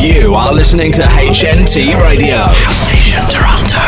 You are listening to HNT Radio. Toronto.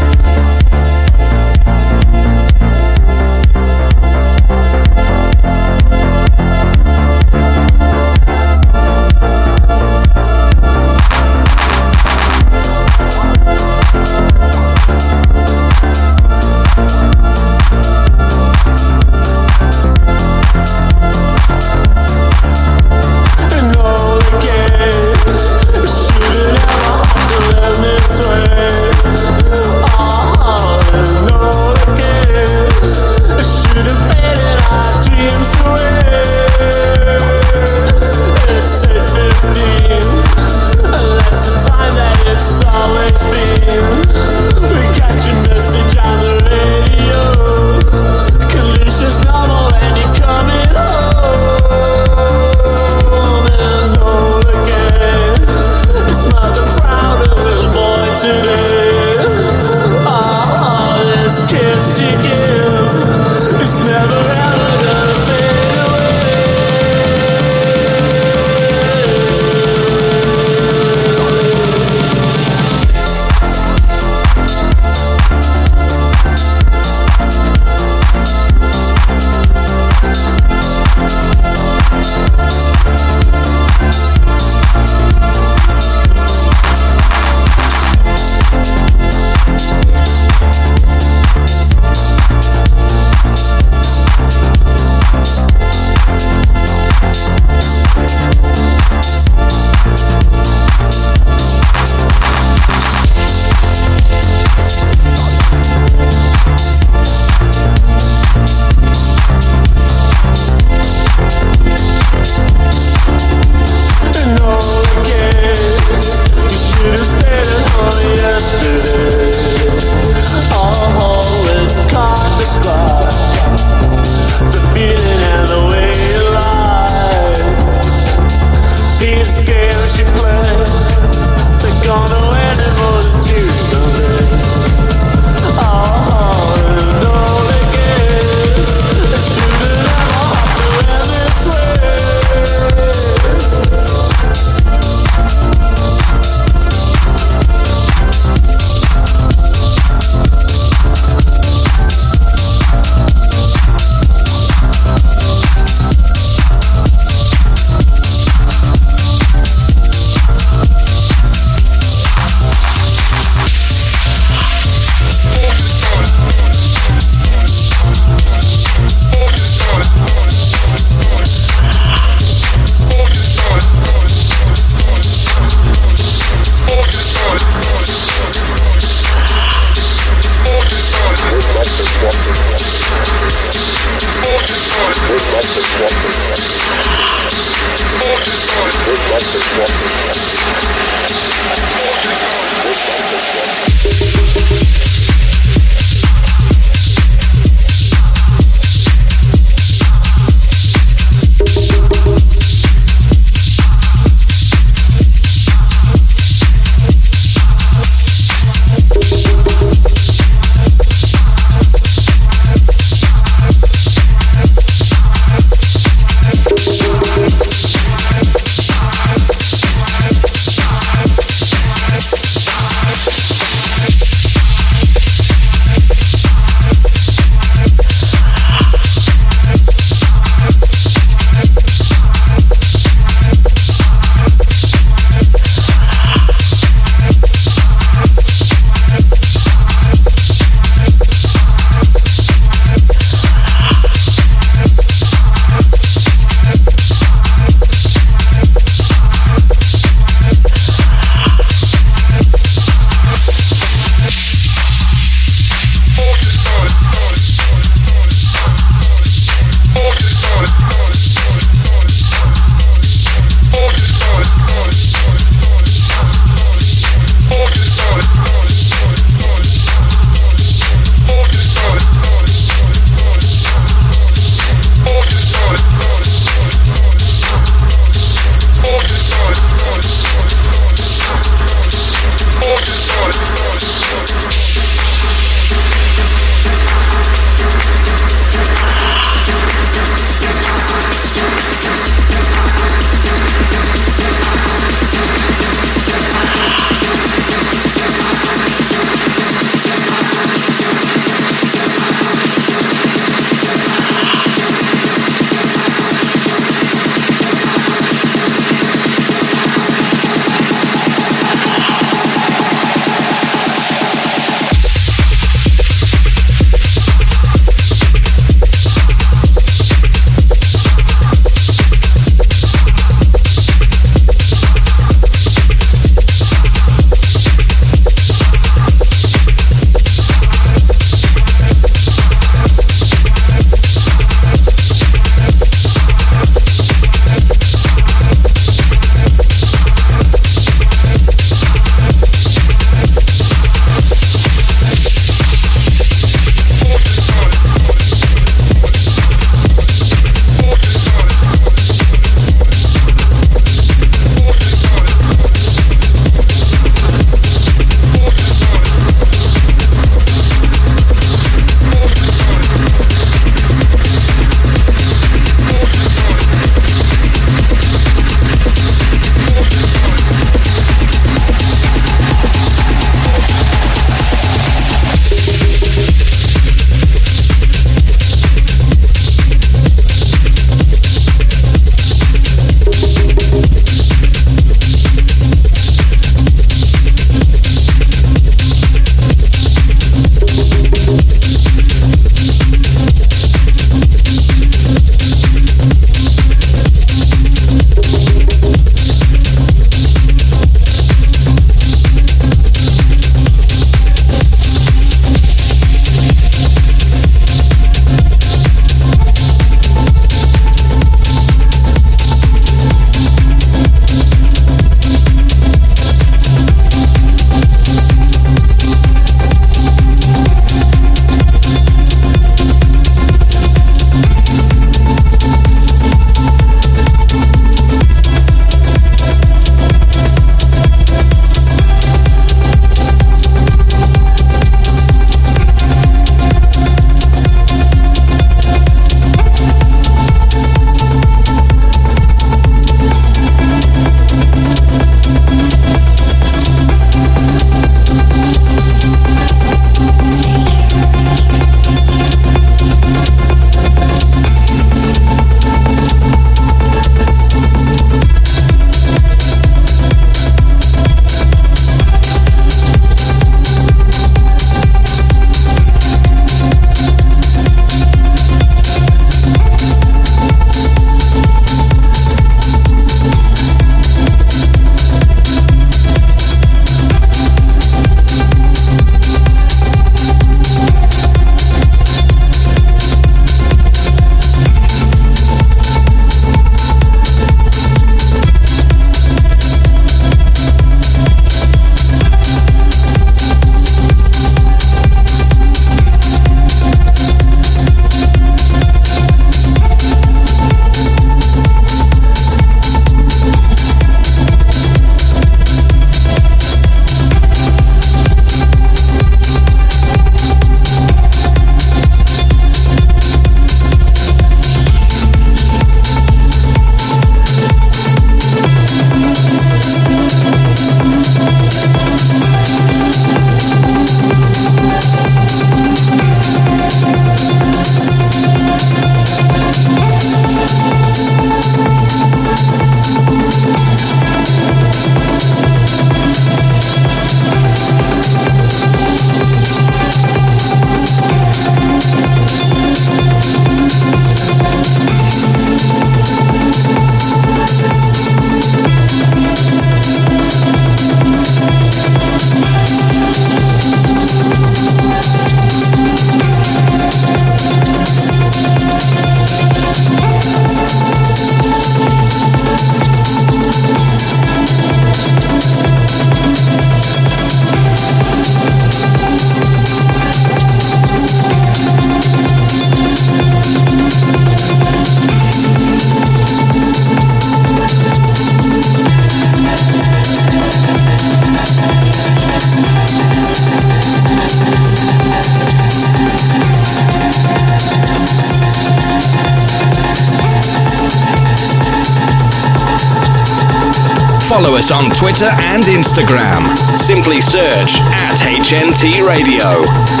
At HNT Radio.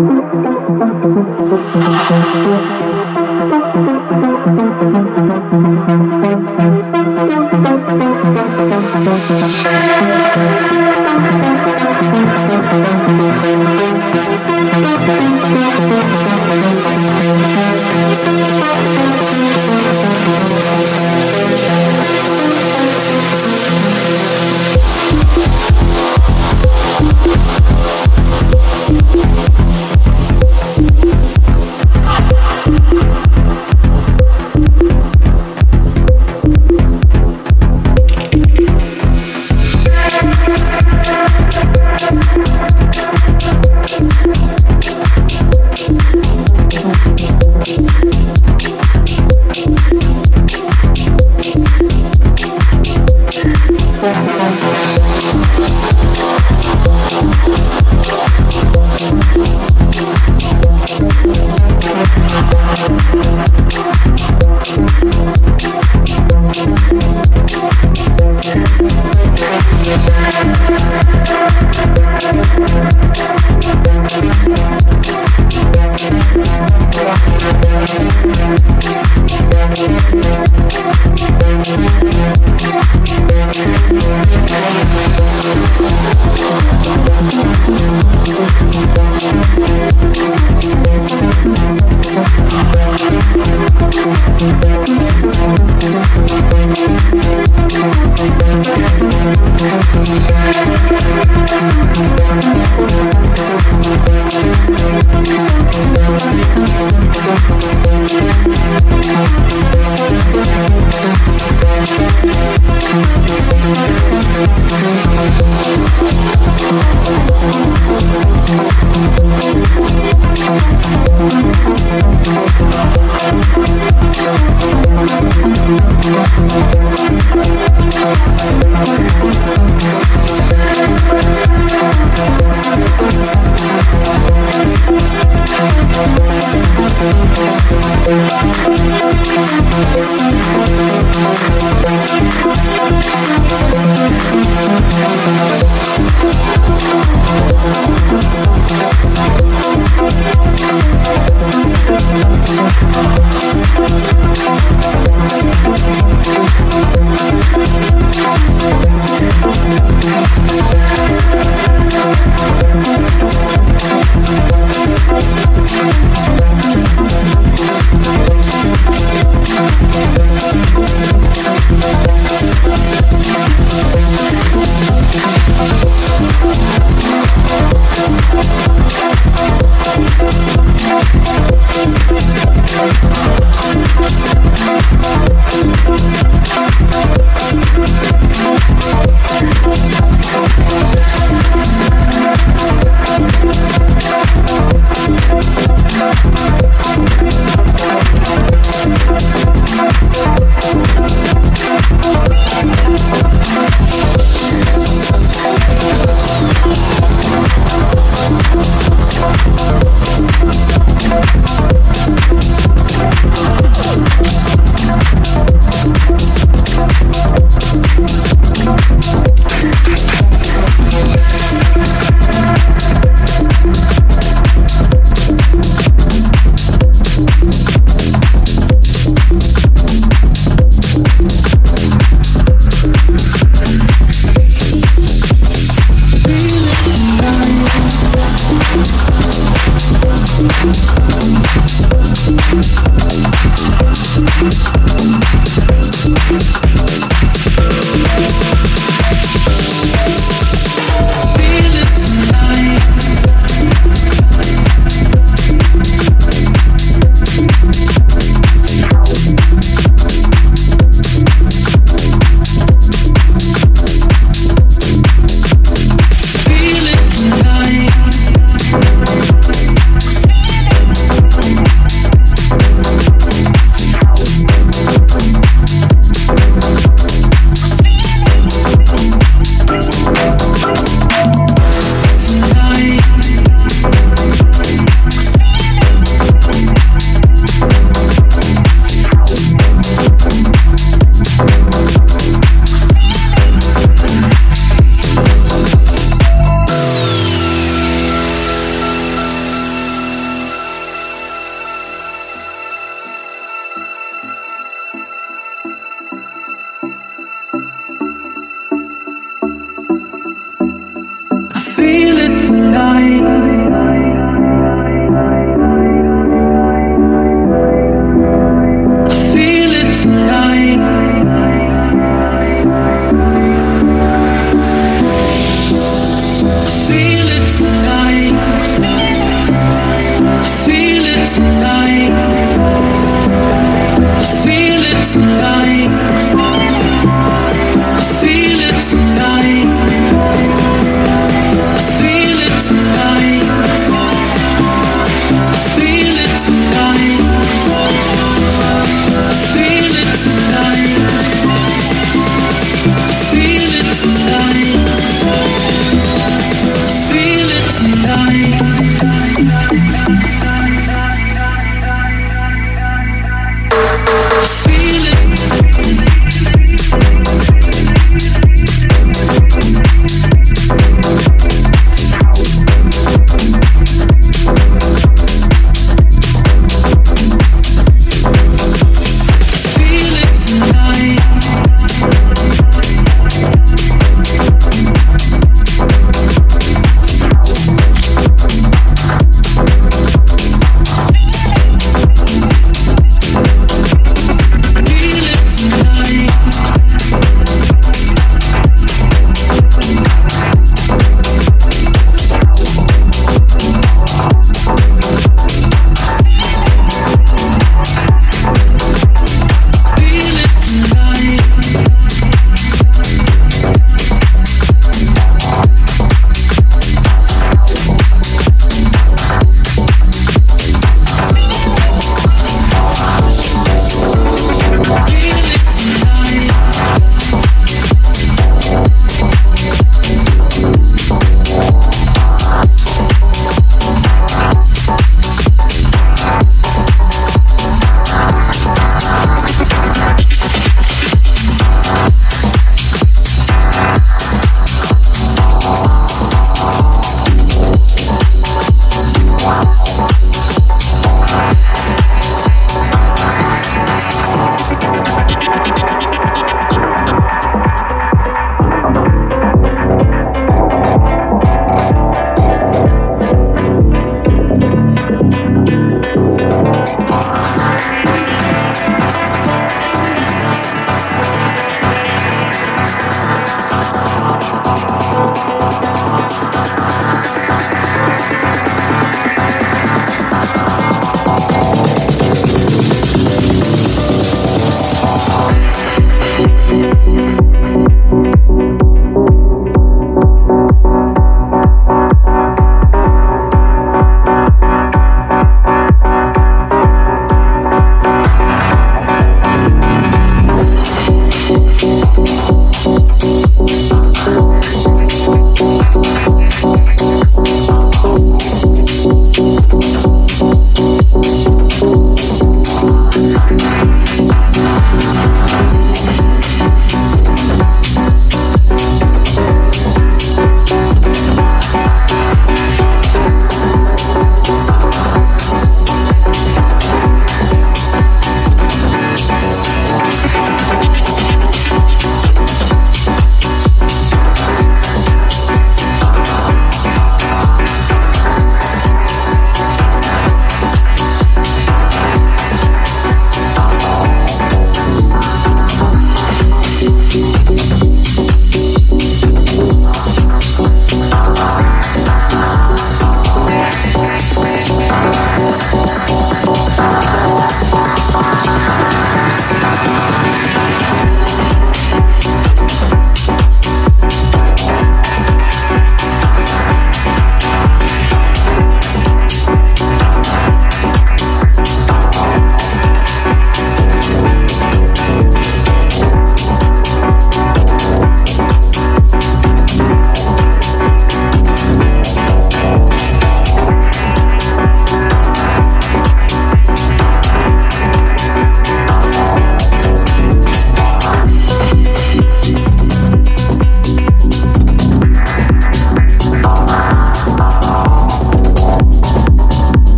Thank you.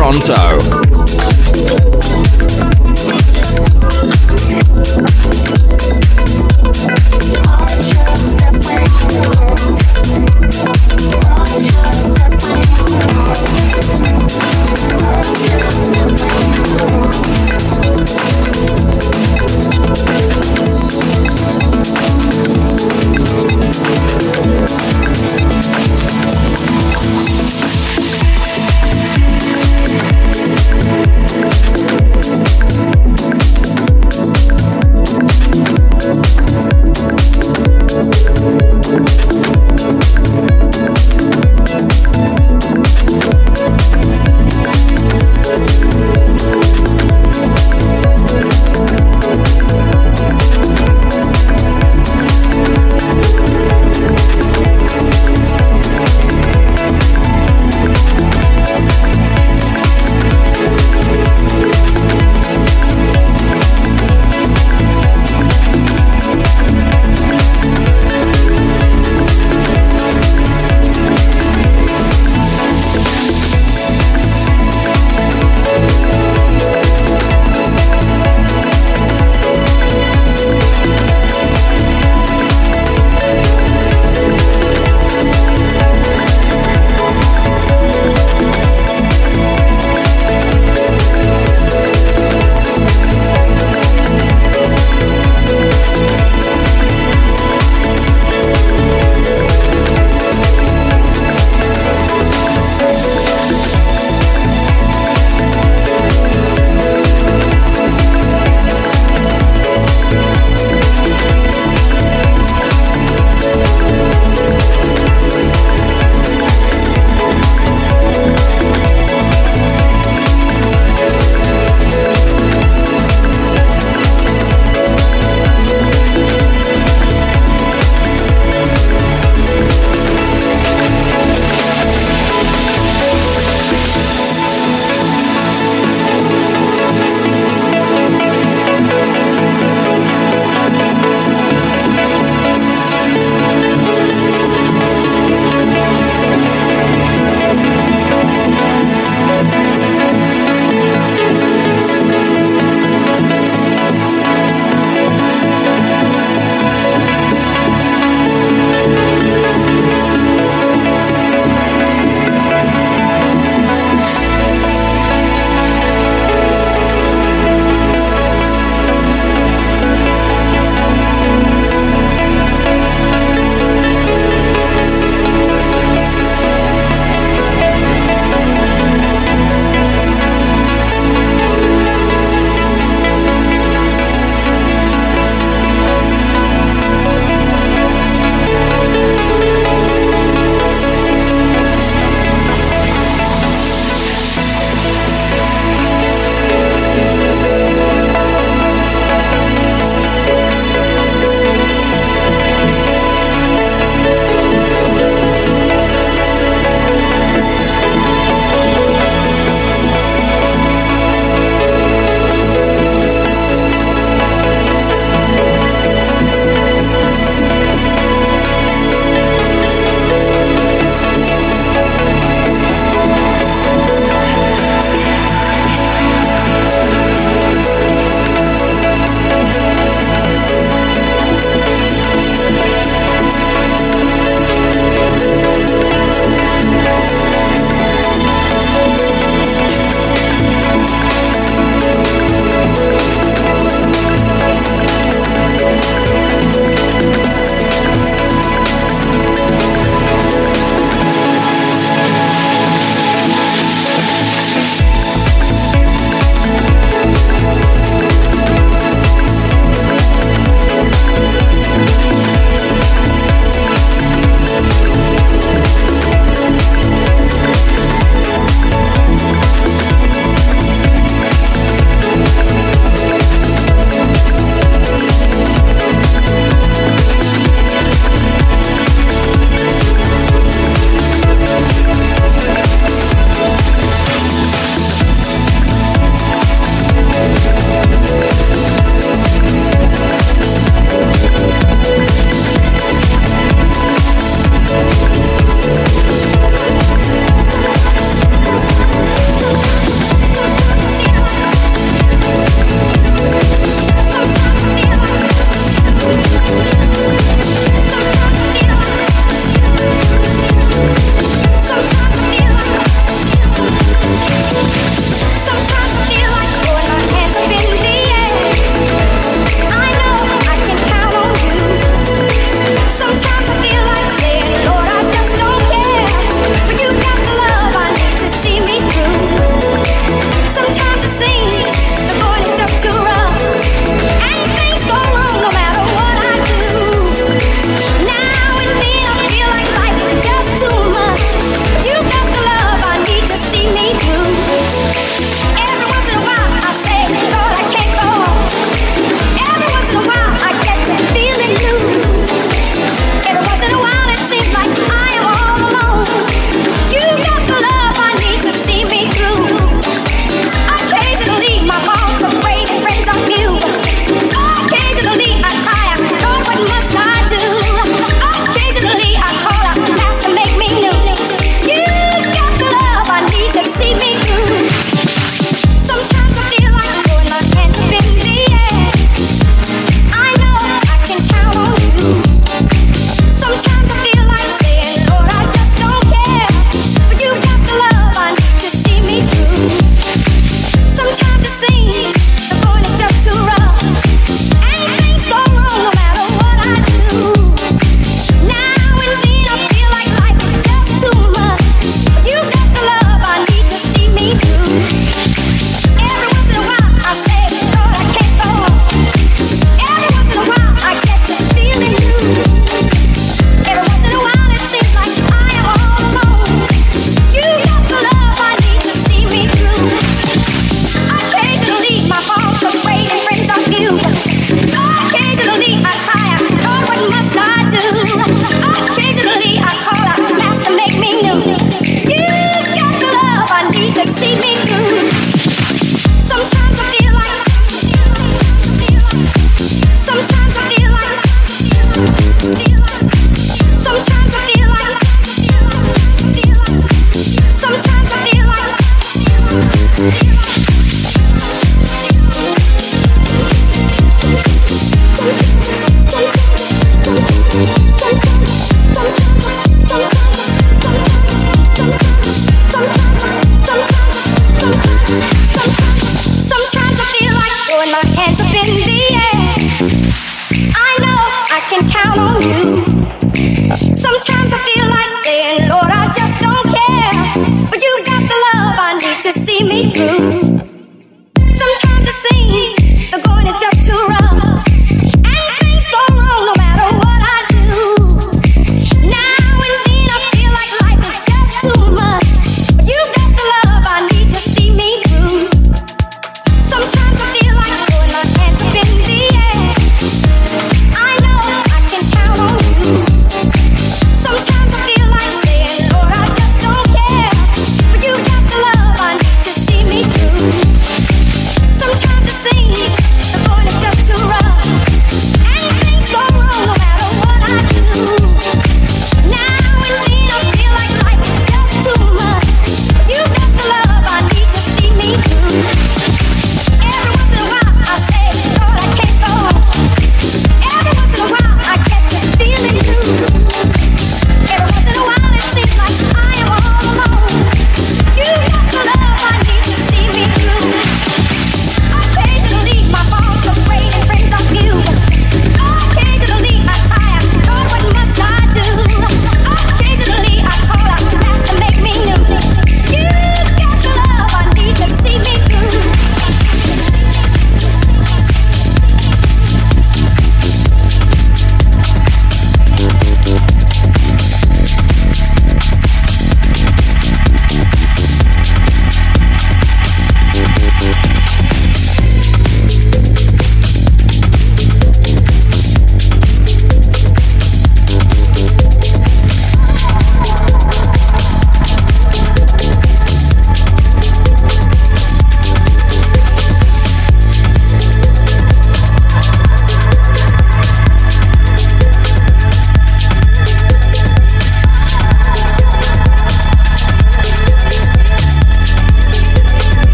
Toronto.